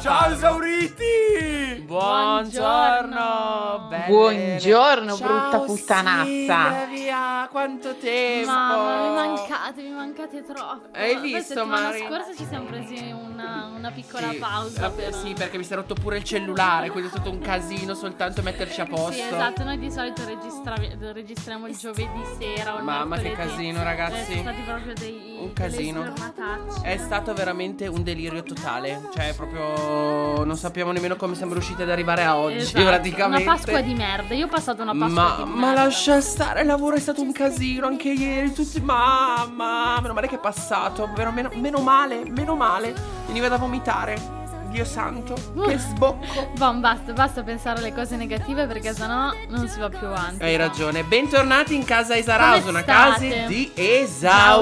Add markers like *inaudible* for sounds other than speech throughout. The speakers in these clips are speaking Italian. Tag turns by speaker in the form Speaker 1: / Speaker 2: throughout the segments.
Speaker 1: Ciao,
Speaker 2: esauriti!
Speaker 1: Buongiorno.
Speaker 3: Buongiorno,
Speaker 1: Ciao,
Speaker 3: brutta puttanazza.
Speaker 1: Silvia, quanto tempo.
Speaker 4: Mamma, mi mancate, mi mancate troppo.
Speaker 1: Hai
Speaker 4: La
Speaker 1: visto,
Speaker 4: settimana
Speaker 1: Mari?
Speaker 4: scorsa ci siamo presi una, una piccola
Speaker 1: Sì,
Speaker 4: pausa. per...
Speaker 1: Sì, perché mi si è rotto pure il cellulare, quindi è stato un casino soltanto metterci a posto.
Speaker 4: Sì, esatto, noi di solito registravi- registriamo il giovedì sera o il
Speaker 1: Mamma, che casino, ragazzi.
Speaker 4: Eh, sono stati proprio dei
Speaker 1: Un casino. È stato veramente un delirio totale. Cioè, proprio non sappiamo nemmeno come siamo riusciti ad arrivare a oggi,
Speaker 4: Esatto,
Speaker 1: praticamente.
Speaker 4: Una Pasqua di merda. Io ho passato una Pasqua
Speaker 1: Ma,
Speaker 4: di merda.
Speaker 1: ma lascia stare, il lavoro è stato un casino anche ieri. Tutti, mamma, meno male che è passato. Vero, meno, meno male, meno male. Veniva da vomitare. Dio santo, che *laughs* sbocco.
Speaker 4: Bon, basta, basta pensare alle cose negative perché sennò non si va più avanti.
Speaker 1: Hai ragione. Bentornati in casa Esaraus,
Speaker 4: Come
Speaker 1: una casa di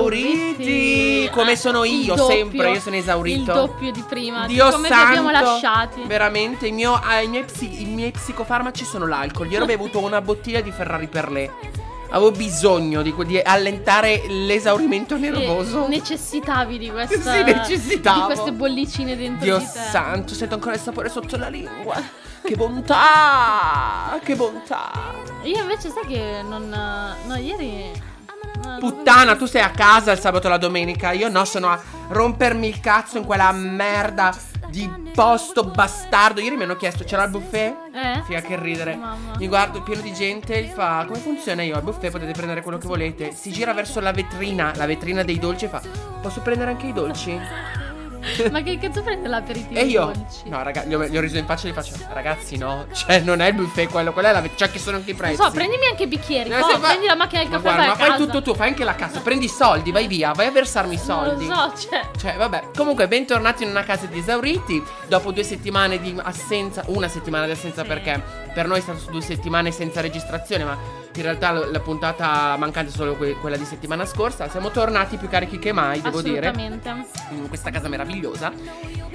Speaker 1: esauriti. Come
Speaker 4: Ah,
Speaker 1: sono io,
Speaker 4: doppio,
Speaker 1: sempre. Io sono esaurito.
Speaker 4: Il doppio di prima.
Speaker 1: Dio
Speaker 4: di come
Speaker 1: santo,
Speaker 4: abbiamo lasciati.
Speaker 1: Veramente, mio- ah, i, miei psi- i miei psicofarmaci sono l'alcol. Ieri ho bevuto una bottiglia di Ferrari per lei. Avevo bisogno di, di allentare l'esaurimento nervoso.
Speaker 4: E necessitavi di questa
Speaker 1: Sì, necessitavo.
Speaker 4: Di queste bollicine dentro
Speaker 1: Dio
Speaker 4: di te.
Speaker 1: santo, sento ancora il sapore sotto la lingua. Che bontà! Che bontà!
Speaker 4: Io invece sai che non no, ieri
Speaker 1: Puttana, tu sei a casa il sabato e la domenica. Io no, sono a rompermi il cazzo in quella merda di posto bastardo. Ieri mi hanno chiesto, c'era il buffet?
Speaker 4: Eh?
Speaker 1: Figa che ridere.
Speaker 4: Mamma.
Speaker 1: Mi guardo pieno di gente e fa come funziona io al buffet potete prendere quello che volete. Si gira verso la vetrina, la vetrina dei dolci e fa posso prendere anche i dolci? *laughs*
Speaker 4: Ma che cazzo prende l'aperitivo
Speaker 1: E io? No, raga, gli ho, gli ho riso in faccia e gli faccio Ragazzi, no, cioè non è il buffet quello, quella è la cioè che sono anche i
Speaker 4: Non
Speaker 1: prezzi.
Speaker 4: so, prendimi anche i bicchieri,
Speaker 1: No, se fa-
Speaker 4: prendi la macchina del
Speaker 1: Ma
Speaker 4: caffè
Speaker 1: guarda, ma fai
Speaker 4: casa.
Speaker 1: tutto tu, fai anche la cassa, prendi i soldi, vai via, vai a versarmi i soldi.
Speaker 4: Non lo so, cioè
Speaker 1: Cioè, vabbè, comunque bentornati in una casa di esauriti. Dopo due settimane di assenza, una settimana di assenza
Speaker 4: Sì.
Speaker 1: perché per noi è stato due settimane senza registrazione, ma in realtà la puntata mancante è solo que- quella di settimana scorsa. Siamo tornati più carichi che mai, devo dire,
Speaker 4: assolutamente.
Speaker 1: in questa casa meravigliosa meravigliosa.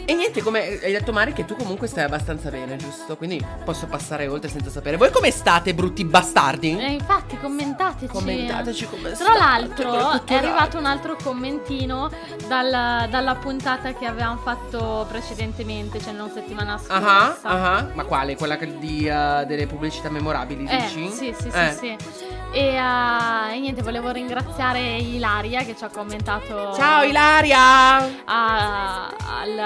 Speaker 1: E niente, come hai detto Mari che tu comunque stai abbastanza bene, giusto? Quindi posso passare oltre senza sapere. Voi come state, brutti bastardi?
Speaker 4: E infatti commentateci.
Speaker 1: Commentateci come
Speaker 4: Tra l'altro è arrivato un altro commentino dal- dalla puntata che avevamo fatto precedentemente, cioè non settimana
Speaker 1: Ah,
Speaker 4: scorsa.
Speaker 1: ah, ah. Ma quale? Quella di, eh, delle pubblicità memorabili,
Speaker 4: Eh,
Speaker 1: dici?
Speaker 4: sì, sì, sì,
Speaker 1: Eh.
Speaker 4: sì. E, eh, e niente, volevo ringraziare Ilaria che ci ha commentato
Speaker 1: Ciao Ilaria!
Speaker 4: a- al,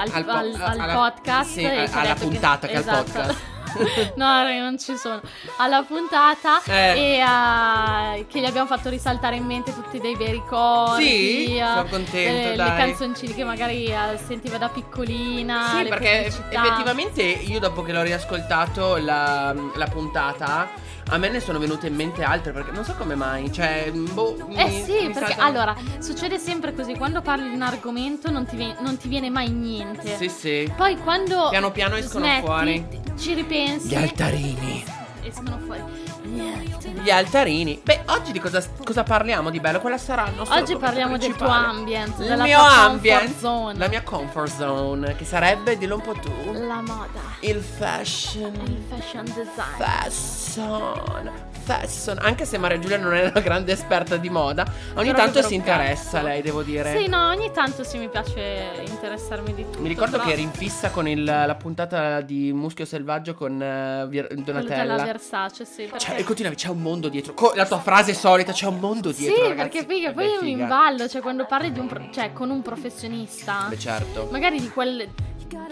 Speaker 4: al-
Speaker 1: Al po-
Speaker 4: al- al
Speaker 1: alla-
Speaker 4: podcast
Speaker 1: sì, alla puntata che al
Speaker 4: esatto.
Speaker 1: podcast. *laughs*
Speaker 4: no, non ci sono. Alla puntata
Speaker 1: Eh.
Speaker 4: e eh, che gli abbiamo fatto risaltare in mente tutti dei bei ricordi.
Speaker 1: Sì,
Speaker 4: eh,
Speaker 1: sono contento,
Speaker 4: eh,
Speaker 1: dai.
Speaker 4: Le canzoncine che magari eh, sentiva da piccolina.
Speaker 1: Sì,
Speaker 4: le
Speaker 1: perché
Speaker 4: pubblicità.
Speaker 1: effettivamente io dopo che l'ho riascoltato la, la puntata, a me ne sono venute in mente altre, perché non so come mai, cioè, boh...
Speaker 4: Eh
Speaker 1: mi-
Speaker 4: sì,
Speaker 1: mi
Speaker 4: perché
Speaker 1: saltano-
Speaker 4: allora succede sempre così: quando parli di un argomento non ti, vi- non ti viene mai niente.
Speaker 1: Sì, sì.
Speaker 4: Poi quando
Speaker 1: Piano piano escono
Speaker 4: smetti,
Speaker 1: fuori.
Speaker 4: ci ripensi.
Speaker 1: Gli altarini.
Speaker 4: Escono fuori. Gli altarini.
Speaker 1: Beh, oggi di cosa, cosa parliamo di bello? Quale sarà il nostro
Speaker 4: Oggi parliamo del tuo ambient,
Speaker 1: Il
Speaker 4: della
Speaker 1: mio
Speaker 4: tua zone.
Speaker 1: la mia comfort zone, che sarebbe, dillo un po' tu,
Speaker 4: La moda,
Speaker 1: il fashion.
Speaker 4: il fashion design.
Speaker 1: Fashion, fashion. Anche se Maria Giulia non è una grande esperta di moda, ogni
Speaker 4: Però
Speaker 1: tanto si interessa lei, devo dire.
Speaker 4: Sì, no, ogni tanto sì mi piace interessarmi di tutto.
Speaker 1: Mi ricordo
Speaker 4: però
Speaker 1: che eri in fissa con il- la puntata di Muschio Selvaggio con eh, Vier-
Speaker 4: quello della
Speaker 1: Donatella.
Speaker 4: Versace, sì, perché
Speaker 1: Cioè, e continuavi, c'è un mondo dietro. Co- la tua frase solita, c'è un mondo
Speaker 4: Sì,
Speaker 1: dietro. ragazzi.
Speaker 4: perché figa,
Speaker 1: Eh
Speaker 4: poi io mi imballo, cioè quando parli di un pro- cioè con un professionista,
Speaker 1: Beh, certo.
Speaker 4: magari di quel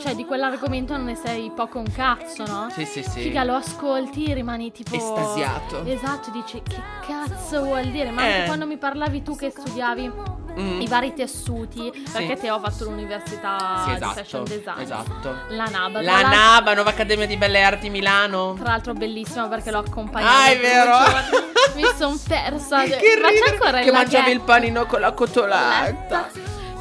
Speaker 4: cioè di quell'argomento non ne sei poco un cazzo, no?
Speaker 1: Sì, sì, sì.
Speaker 4: Figa, lo ascolti, rimani tipo
Speaker 1: Estasiato.
Speaker 4: Esatto, dici che cazzo vuol dire? Ma
Speaker 1: Eh.
Speaker 4: anche quando mi parlavi tu che studiavi
Speaker 1: Mm.
Speaker 4: i vari tessuti, perché te ho fatto l'università
Speaker 1: Sì,
Speaker 4: di
Speaker 1: esatto.
Speaker 4: fashion design.
Speaker 1: Esatto.
Speaker 4: La NABA.
Speaker 1: La NABA, Nuova Accademia di Belle Arti Milano.
Speaker 4: Tra l'altro bellissima perché l'ho accompagnata.
Speaker 1: Ah, è vero.
Speaker 4: Mi son persa. *laughs*
Speaker 1: che
Speaker 4: Ma c'è
Speaker 1: ridere,
Speaker 4: ancora
Speaker 1: che mangiavi il panino con la cotoletta.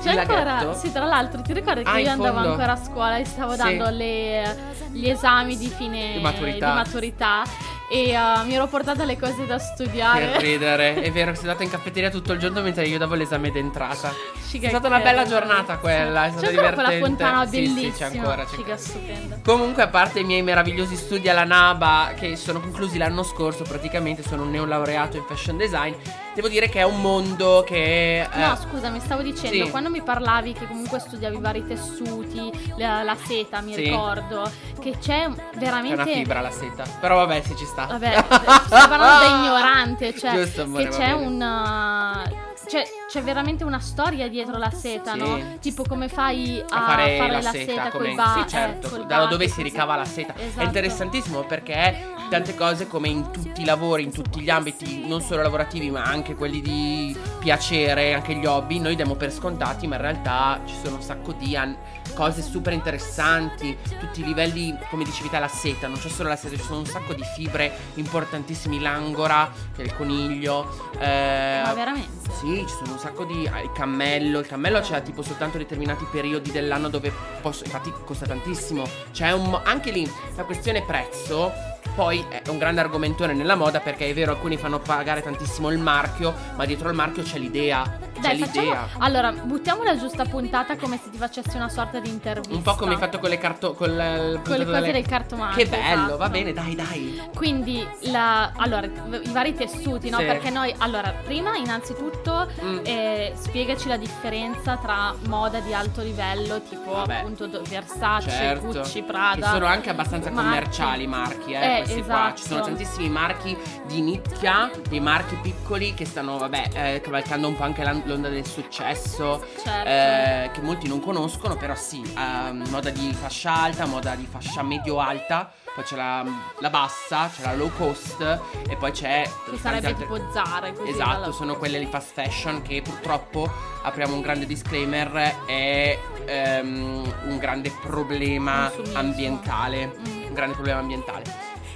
Speaker 4: C'è
Speaker 1: Il
Speaker 4: ancora,
Speaker 1: laghetto?
Speaker 4: sì, tra l'altro, ti ricordi che
Speaker 1: Ah,
Speaker 4: io andavo
Speaker 1: fondo.
Speaker 4: ancora a scuola e stavo
Speaker 1: Sì.
Speaker 4: dando le- gli esami di fine
Speaker 1: Di maturità.
Speaker 4: di maturità e eh, mi ero portata le cose da
Speaker 1: Che
Speaker 4: studiare.
Speaker 1: ridere, è vero che sei andata in caffetteria tutto il giorno mentre io davo l'esame d'entrata.
Speaker 4: Figa
Speaker 1: È stata
Speaker 4: che
Speaker 1: una bella giornata quella, è
Speaker 4: C'è
Speaker 1: stata
Speaker 4: ancora quella
Speaker 1: divertente.
Speaker 4: fontana
Speaker 1: Sì, sì,
Speaker 4: bellissima.
Speaker 1: c'è ancora, c'è ancora.
Speaker 4: stupenda.
Speaker 1: Comunque, a parte i miei meravigliosi studi alla NABA, che sono conclusi l'anno scorso, praticamente sono un neolaureato in fashion design. devo dire che è un mondo che... eh,
Speaker 4: No, scusa, mi stavo dicendo,
Speaker 1: sì.
Speaker 4: quando mi parlavi che comunque studiavi vari tessuti, la, la seta, mi
Speaker 1: Sì.
Speaker 4: ricordo, che c'è
Speaker 1: C'è
Speaker 4: veramente...
Speaker 1: una fibra la seta. Però vabbè, sì, ci sta.
Speaker 4: Vabbè, *laughs* sto parlando da ignorante, cioè
Speaker 1: Giusto, amore,
Speaker 4: che c'è un... C'è, c'è veramente una storia dietro la seta,
Speaker 1: Sì.
Speaker 4: no? Tipo come fai a,
Speaker 1: a fare, la,
Speaker 4: la,
Speaker 1: seta,
Speaker 4: seta
Speaker 1: come
Speaker 4: ba-
Speaker 1: sì certo
Speaker 4: eh,
Speaker 1: da dove si ricava la seta è
Speaker 4: Esatto.
Speaker 1: interessantissimo perché tante cose come in tutti i lavori in tutti gli ambiti non solo lavorativi ma anche quelli di piacere anche gli hobby noi diamo per scontati ma in realtà ci sono un sacco di an- cose super interessanti tutti i livelli come dicevi te la seta non c'è solo la seta ci sono un sacco di fibre importantissimi l'angora che è il coniglio eh,
Speaker 4: Ma veramente?
Speaker 1: sì, ci sono un sacco di. ah, Il cammello. Il cammello c'è tipo soltanto determinati periodi dell'anno dove posso. Infatti costa tantissimo. C'è un. Anche lì la questione prezzo. Poi è un grande argomentone nella moda perché è vero, alcuni fanno pagare tantissimo il marchio, ma dietro il marchio c'è l'idea. C'è
Speaker 4: Dai, facciamo...
Speaker 1: l'idea.
Speaker 4: Allora, buttiamo la giusta puntata come se ti facessi una sorta di intervista.
Speaker 1: Un po' come hai fatto con le carto. Con le,
Speaker 4: Con le cose del cartomante.
Speaker 1: Che bello,
Speaker 4: esatto.
Speaker 1: va bene, dai, dai.
Speaker 4: Quindi, la, allora, i vari tessuti, no?
Speaker 1: Sì.
Speaker 4: Perché noi, allora, prima innanzitutto
Speaker 1: Mm.
Speaker 4: eh, spiegaci la differenza tra moda di alto livello, tipo
Speaker 1: Vabbè.
Speaker 4: appunto Versace,
Speaker 1: Certo.
Speaker 4: Gucci,
Speaker 1: Che
Speaker 4: Prada.
Speaker 1: sono anche abbastanza
Speaker 4: marchi.
Speaker 1: commerciali i marchi, eh,
Speaker 4: Eh,
Speaker 1: questi qua.
Speaker 4: esatto.
Speaker 1: Ci sono tantissimi marchi di nicchia, dei marchi piccoli che stanno, vabbè, eh, cavalcando un po' anche l'onda del successo.
Speaker 4: Certo.
Speaker 1: eh, che molti non conoscono, però sì, ehm, moda di fascia alta, moda di fascia medio-alta, poi c'è la, la bassa, c'è la low cost e poi c'è
Speaker 4: che sarebbe
Speaker 1: altre-
Speaker 4: tipo Zara. Così,
Speaker 1: Esatto, sono quelle di fast fashion che purtroppo, apriamo un grande disclaimer, è ehm, un grande problema ambientale.
Speaker 4: Mm.
Speaker 1: Un grande problema ambientale.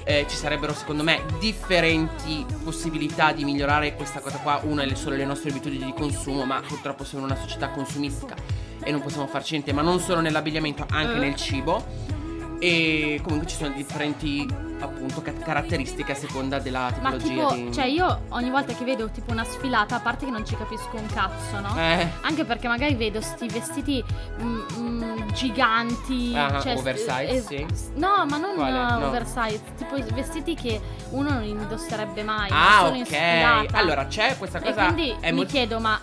Speaker 1: Eh, ci sarebbero secondo me differenti possibilità di migliorare questa cosa qua. Una è solo le nostre abitudini di consumo, ma purtroppo siamo una società consumistica e non possiamo farci niente, ma non solo nell'abbigliamento, anche
Speaker 4: Eh.
Speaker 1: nel cibo. E comunque ci sono differenti appunto ca- caratteristiche a seconda della
Speaker 4: Ma
Speaker 1: tipologia
Speaker 4: tipo,
Speaker 1: di...
Speaker 4: cioè io ogni volta che vedo tipo una sfilata, a parte che non ci capisco un cazzo, no?
Speaker 1: Eh,
Speaker 4: Anche perché magari vedo sti vestiti mm, mm, giganti,
Speaker 1: Ah,
Speaker 4: cioè,
Speaker 1: oversize,
Speaker 4: s-
Speaker 1: sì.
Speaker 4: s- No, ma non
Speaker 1: Quale? No.
Speaker 4: oversize, tipo i vestiti che uno non indosserebbe mai,
Speaker 1: Ah,
Speaker 4: solo in
Speaker 1: ok.
Speaker 4: sfilata.
Speaker 1: Allora c'è questa
Speaker 4: e
Speaker 1: cosa.
Speaker 4: quindi
Speaker 1: è
Speaker 4: mi
Speaker 1: molto-
Speaker 4: chiedo, ma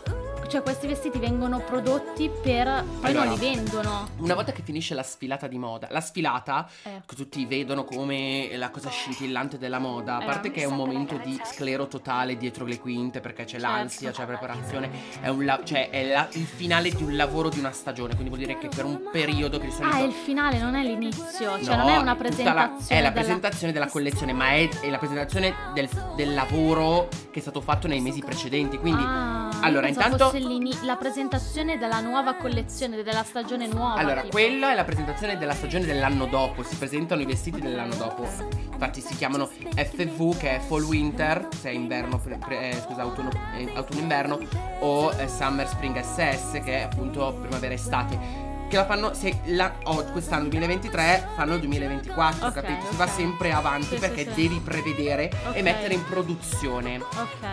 Speaker 4: cioè questi vestiti vengono prodotti per poi
Speaker 1: Allora.
Speaker 4: non li vendono.
Speaker 1: Una volta che finisce la sfilata di moda, la sfilata
Speaker 4: Eh.
Speaker 1: che tutti vedono come la cosa scintillante della moda, a
Speaker 4: Eh.
Speaker 1: parte che è un momento di sclero totale dietro le quinte perché c'è
Speaker 4: Certo.
Speaker 1: l'ansia, c'è la preparazione, è, un la- cioè, è la- il finale di un lavoro di una stagione, quindi vuol dire che per un periodo che di solito...
Speaker 4: Ah, è il finale, non è l'inizio, cioè
Speaker 1: No,
Speaker 4: non è una
Speaker 1: tutta la-
Speaker 4: presentazione.
Speaker 1: è la
Speaker 4: della-
Speaker 1: presentazione della collezione, ma è, è la presentazione del, del lavoro che è stato fatto nei mesi precedenti. Quindi,
Speaker 4: Ah,
Speaker 1: allora, intanto.
Speaker 4: Fosse l'ini- la presentazione della nuova collezione, della stagione nuova.
Speaker 1: Allora,
Speaker 4: tipo.
Speaker 1: quella è la presentazione della stagione dell'anno dopo. Si presentano i vestiti dell'anno dopo. Infatti, si chiamano FV, che è Fall Winter, se è inverno, pre- pre- eh, scusa, autunno, eh, autunno-inverno, o eh, Summer Spring SS, che è appunto primavera-estate. Che la fanno, se la, oh, quest'anno 2023 fanno il 2024,
Speaker 4: Ok,
Speaker 1: capito? Si
Speaker 4: ok.
Speaker 1: va sempre avanti
Speaker 4: Sì, sì,
Speaker 1: perché
Speaker 4: sì.
Speaker 1: devi prevedere
Speaker 4: Ok.
Speaker 1: e mettere in produzione.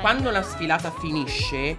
Speaker 1: Quando la sfilata finisce,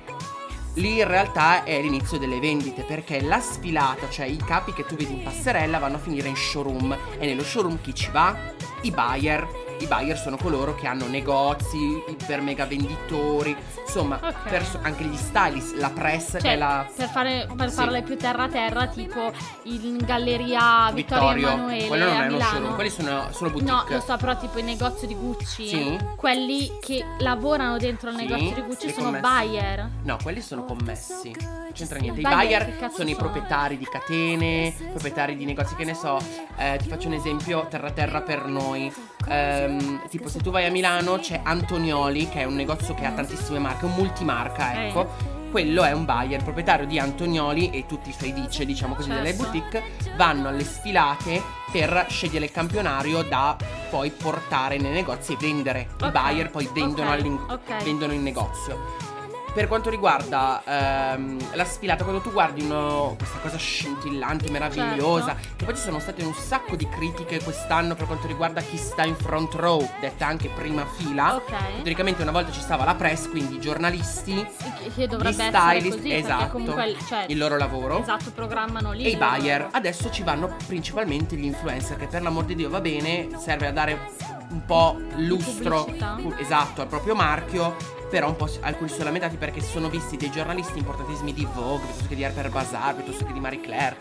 Speaker 1: lì in realtà è l'inizio delle vendite perché la sfilata, cioè i capi che tu vedi in passerella, vanno a finire in showroom e nello showroom chi ci va? I buyer. I buyer sono coloro che hanno negozi, iper mega venditori, insomma,
Speaker 4: Ok.
Speaker 1: perso- anche gli stylist, la press che
Speaker 4: Cioè,
Speaker 1: è la
Speaker 4: per, fare, per
Speaker 1: Sì.
Speaker 4: farle più terra a terra, tipo in Galleria Vittorio,
Speaker 1: Vittorio.
Speaker 4: Emanuele
Speaker 1: Quello non
Speaker 4: a
Speaker 1: è uno
Speaker 4: Milano.
Speaker 1: showroom, quelli sono solo boutique.
Speaker 4: No, lo so, però tipo i negozi di Gucci,
Speaker 1: Sì.
Speaker 4: quelli che lavorano dentro il
Speaker 1: Sì,
Speaker 4: negozio di Gucci
Speaker 1: li
Speaker 4: sono
Speaker 1: commessi.
Speaker 4: buyer.
Speaker 1: No, quelli sono commessi. Non c'entra niente. I
Speaker 4: Buyer,
Speaker 1: buyer
Speaker 4: che cazzo
Speaker 1: sono i
Speaker 4: sono?
Speaker 1: proprietari di catene, proprietari di negozi, che ne so. Eh, ti faccio un esempio terra terra per noi. Ehm, tipo, se tu vai a Milano c'è Antonioli, che è un negozio che ha tantissime marche, un multimarca,
Speaker 4: Eh.
Speaker 1: ecco. Quello è un buyer, il proprietario di Antonioli e tutti i suoi vice, diciamo così, delle
Speaker 4: Certo.
Speaker 1: boutique, vanno alle sfilate per scegliere il campionario da poi portare nei negozi e vendere. I
Speaker 4: Ok,
Speaker 1: buyer poi vendono,
Speaker 4: ok,
Speaker 1: all'in-
Speaker 4: ok.
Speaker 1: vendono in negozio. Per quanto riguarda ehm, la sfilata, quando tu guardi uno- questa cosa scintillante, meravigliosa,
Speaker 4: Certo.
Speaker 1: che poi ci sono state un sacco di critiche quest'anno per quanto riguarda chi sta in front row, detta anche prima fila.
Speaker 4: Ok.
Speaker 1: Teoricamente una volta ci stava la press, quindi i giornalisti,
Speaker 4: Che- Che dovrebbe
Speaker 1: gli stylist,
Speaker 4: così,
Speaker 1: esatto,
Speaker 4: comunque il- cioè,
Speaker 1: il loro lavoro.
Speaker 4: Esatto, programmano lì.
Speaker 1: E i
Speaker 4: loro
Speaker 1: buyer,
Speaker 4: lavoro.
Speaker 1: adesso ci vanno principalmente gli influencer, che per l'amor di Dio va bene, serve a dare un po' lustro, esatto, al proprio marchio. Però un po' alcuni si sono lamentati perché sono visti dei giornalisti importantissimi di Vogue, piuttosto che di Harper Bazaar, piuttosto che di Marie Claire,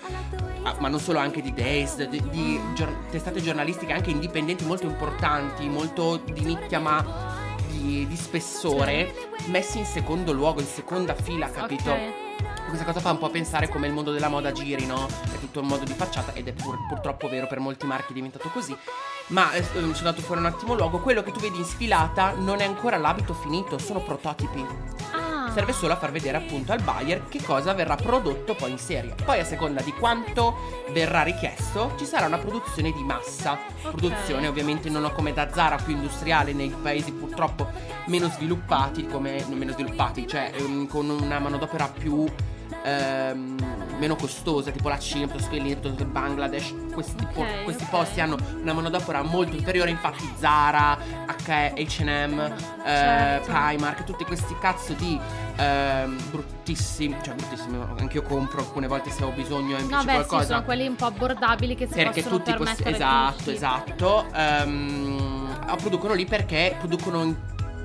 Speaker 1: ah, ma non solo anche di Dazed, di, di gior- testate giornalistiche anche indipendenti molto importanti, molto di nicchia ma di, di spessore, messi in secondo luogo, in seconda fila, capito?
Speaker 4: Ok.
Speaker 1: Questa cosa fa un po' pensare come il mondo della moda giri, no? È tutto un modo di facciata ed è pur- purtroppo vero per molti marchi è diventato così. Ma eh, sono dato fuori un attimo luogo, quello che tu vedi in sfilata non è ancora l'abito finito, sono prototipi.
Speaker 4: Ah.
Speaker 1: Serve solo a far vedere appunto al buyer che cosa verrà prodotto poi in serie. Poi a seconda di quanto verrà richiesto ci sarà una produzione di massa.
Speaker 4: Ok.
Speaker 1: Produzione ovviamente non ho come da Zara più industriale nei paesi purtroppo meno sviluppati, come non meno sviluppati, cioè ehm, con una manodopera più ehm, meno costosa, tipo la Cina, piuttosto che l'India, il Bangladesh, questi, po-
Speaker 4: Ok,
Speaker 1: questi
Speaker 4: ok.
Speaker 1: posti hanno una manodopera molto inferiore, infatti Zara, H&M, eh,
Speaker 4: Certo.
Speaker 1: Primark, tutti questi cazzo di ehm, bruttissimi, cioè bruttissimi, anch'io compro alcune volte se ho bisogno e mi
Speaker 4: No, beh, sì,
Speaker 1: qualcosa.
Speaker 4: sono quelli un po' abbordabili che si
Speaker 1: Perché
Speaker 4: possono
Speaker 1: tutti questi
Speaker 4: permettere
Speaker 1: esatto,
Speaker 4: tutti.
Speaker 1: esatto. ehm, producono lì perché producono in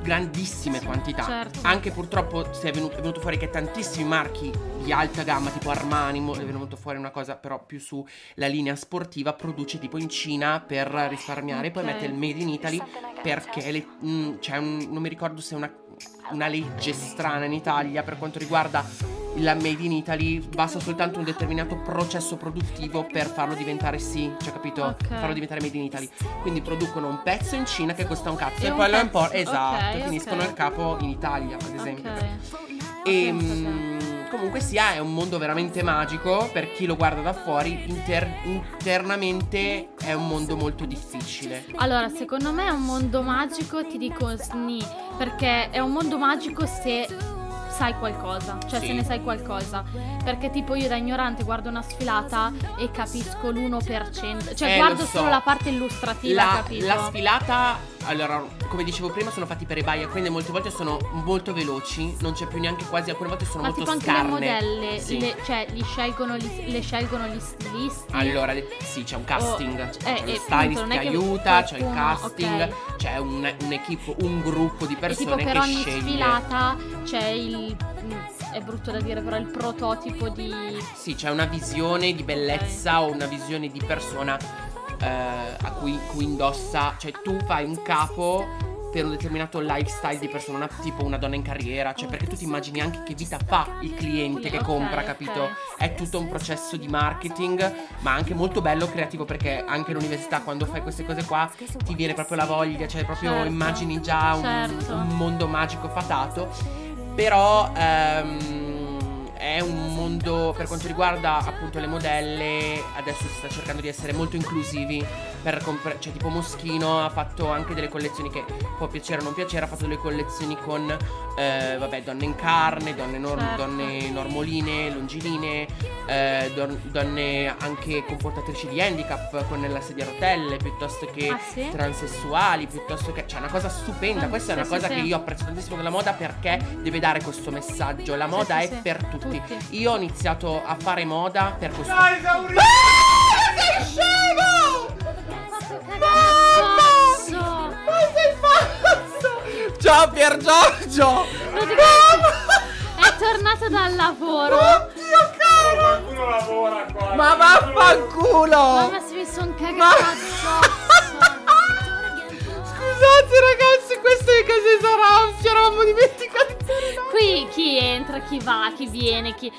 Speaker 1: grandissime quantità.
Speaker 4: certo.
Speaker 1: Anche purtroppo si è venuto, è venuto fuori che tantissimi marchi di alta gamma, tipo Armani, è venuto fuori una cosa però più su la linea sportiva, produce tipo in Cina per risparmiare, poi
Speaker 4: Ok.
Speaker 1: mette il made in Italy perché le- mm, c'è un, non mi ricordo se è una, una legge strana in Italia per quanto riguarda la made in Italy basta soltanto un determinato processo produttivo per farlo diventare sì, cioè capito?
Speaker 4: Ok.
Speaker 1: Farlo diventare made in Italy. Quindi producono un pezzo in Cina che costa un cazzo
Speaker 4: E
Speaker 1: e,
Speaker 4: un
Speaker 1: poi lo
Speaker 4: pezzo-
Speaker 1: impor- esatto,
Speaker 4: ok,
Speaker 1: finiscono
Speaker 4: ok.
Speaker 1: il capo in Italia, ad esempio. E mm, comunque sia, è un mondo veramente magico per chi lo guarda da fuori. inter- internamente è un mondo molto difficile.
Speaker 4: Allora, secondo me è un mondo magico, ti dico sni, perché è un mondo magico se sai qualcosa, cioè
Speaker 1: Sì.
Speaker 4: se ne sai qualcosa. Perché tipo io da ignorante guardo una sfilata e capisco l'1%, cioè
Speaker 1: Eh,
Speaker 4: guardo
Speaker 1: so.
Speaker 4: solo la parte illustrativa,
Speaker 1: La,
Speaker 4: capito?
Speaker 1: la sfilata, allora, come dicevo prima, sono fatti per buyer, quindi molte volte sono molto veloci, non c'è più neanche quasi, alcune volte sono
Speaker 4: Ma
Speaker 1: molto
Speaker 4: tipo anche
Speaker 1: scarne.
Speaker 4: le modelle,
Speaker 1: Sì.
Speaker 4: le- cioè li scelgono, gli- le scelgono gli stilisti.
Speaker 1: Allora, sì, c'è un casting,
Speaker 4: Oh,
Speaker 1: c'è
Speaker 4: eh,
Speaker 1: lo
Speaker 4: eh,
Speaker 1: stylist che
Speaker 4: che
Speaker 1: aiuta, c'è il casting,
Speaker 4: ok.
Speaker 1: c'è un, un'equipe, un gruppo di
Speaker 4: E
Speaker 1: persone
Speaker 4: tipo per
Speaker 1: che
Speaker 4: ogni
Speaker 1: sceglie.
Speaker 4: sfilata c'è il mm, è brutto da dire, però il prototipo di
Speaker 1: Sì, c'è una visione di bellezza o una visione di persona eh, a cui, cui indossa, cioè tu fai un capo per un determinato lifestyle di persona, tipo una donna in carriera, cioè perché tu ti immagini anche che vita fa il cliente che compra, capito? È tutto un processo di marketing, ma anche molto bello creativo perché anche all'università quando fai queste cose qua ti viene proprio la voglia, cioè proprio
Speaker 4: Certo,
Speaker 1: immagini già un,
Speaker 4: certo.
Speaker 1: un mondo magico fatato. Però ehm, è un mondo per quanto riguarda appunto le modelle, adesso si sta cercando di essere molto inclusivi. Per compre- cioè tipo Moschino ha fatto anche delle collezioni che può piacere o non piacere, ha fatto delle collezioni con eh, vabbè, donne in carne, donne, nor-
Speaker 4: Certo.
Speaker 1: donne normoline, longiline, eh, don- donne anche con portatrici di handicap con la sedia a rotelle, piuttosto che
Speaker 4: Ah, sì?
Speaker 1: transessuali, piuttosto che... Cioè, è una cosa stupenda.
Speaker 4: Ah,
Speaker 1: Questa è
Speaker 4: sì,
Speaker 1: una
Speaker 4: sì,
Speaker 1: cosa
Speaker 4: sì.
Speaker 1: che io apprezzo tantissimo della moda perché deve dare questo messaggio. La moda
Speaker 4: sì,
Speaker 1: è
Speaker 4: sì.
Speaker 1: per tutti.
Speaker 4: Tutti.
Speaker 1: Io ho iniziato a fare moda per questo.
Speaker 2: Dai, esaurito!
Speaker 1: sei scemo!
Speaker 4: Cazzo!
Speaker 1: Ma sei pazzo! Ciao Pier Giorgio!
Speaker 4: È tornato dal lavoro.
Speaker 1: Oddio caro!
Speaker 2: Qualcuno lavora qua.
Speaker 1: Ma vaffanculo!
Speaker 4: Mamma se mi son cagato.
Speaker 1: Scusate ragazzi, questo è Case Sarà, ci eravamo dimenticati.
Speaker 4: Qui chi entra, chi va, chi viene, chi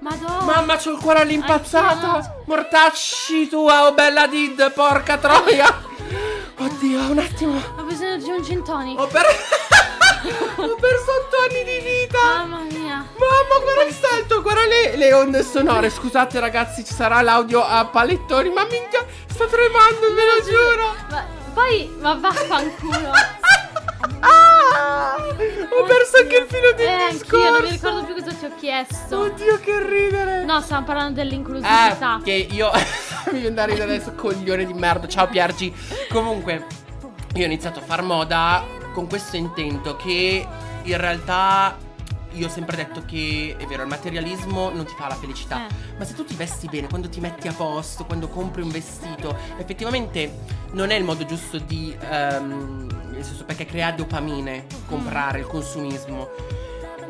Speaker 4: Madonna.
Speaker 1: Mamma, c'ho il cuore all'impazzata. Mortacci tua, oh bella Did, porca troia. *laughs* Oddio, un attimo.
Speaker 4: Ho bisogno di un gin tonic.
Speaker 1: Ho, per... *laughs* Ho perso otto anni di vita.
Speaker 4: Mamma mia.
Speaker 1: Mamma, guarda il salto, guarda le, le onde sonore. Scusate ragazzi, ci sarà l'audio a palettoni. Ma minchia, sto tremando, me lo giuro.
Speaker 4: Ma poi, ma vaffanculo. *laughs*
Speaker 1: Ah, ho perso anche il filo del
Speaker 4: Eh,
Speaker 1: discorso.
Speaker 4: anch'io non mi ricordo più cosa ti ho chiesto.
Speaker 1: Oddio, che ridere.
Speaker 4: No, stiamo parlando dell'inclusività.
Speaker 1: Eh, che io *laughs* mi viene da ridere adesso, coglione di merda. Ciao Piergi. Comunque, io ho iniziato a far moda con questo intento che in realtà io ho sempre detto che è vero, il materialismo non ti fa la felicità,
Speaker 4: Eh.
Speaker 1: ma se tu ti vesti bene, quando ti metti a posto, quando compri un vestito, effettivamente non è il modo giusto di ehm, nel senso perché crea dopamine, comprare, il consumismo.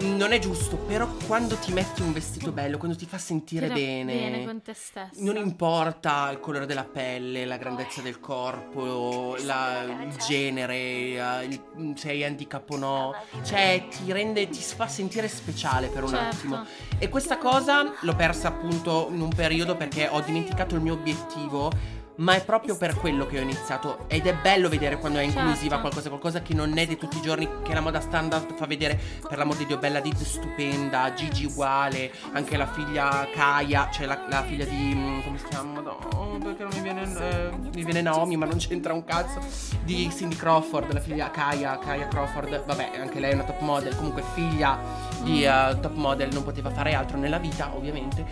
Speaker 1: Non è giusto, però quando ti metti un vestito bello, quando ti fa sentire bene,
Speaker 4: bene con te stesso.
Speaker 1: non importa il colore della pelle, la grandezza del corpo, la- il genere, il- se hai handicap o no, cioè ti rende, ti fa sentire speciale per un
Speaker 4: Certo.
Speaker 1: attimo. E questa cosa l'ho persa appunto in un periodo perché ho dimenticato il mio obiettivo. Ma è proprio per quello che ho iniziato. Ed è bello vedere quando è inclusiva
Speaker 4: Certo.
Speaker 1: qualcosa, qualcosa che non è di tutti i giorni, che la moda standard fa vedere, per l'amor di Dio, Bella Did stupenda, Gigi uguale, anche la figlia Kaya, cioè la, la figlia di, mm, come si chiama? Madonna, perché non mi viene, eh, mi viene Naomi ma non c'entra un cazzo, di Cindy Crawford, la figlia Kaya, Kaya Crawford, vabbè anche lei è una top model, comunque figlia di eh, top model, non poteva fare altro nella vita ovviamente,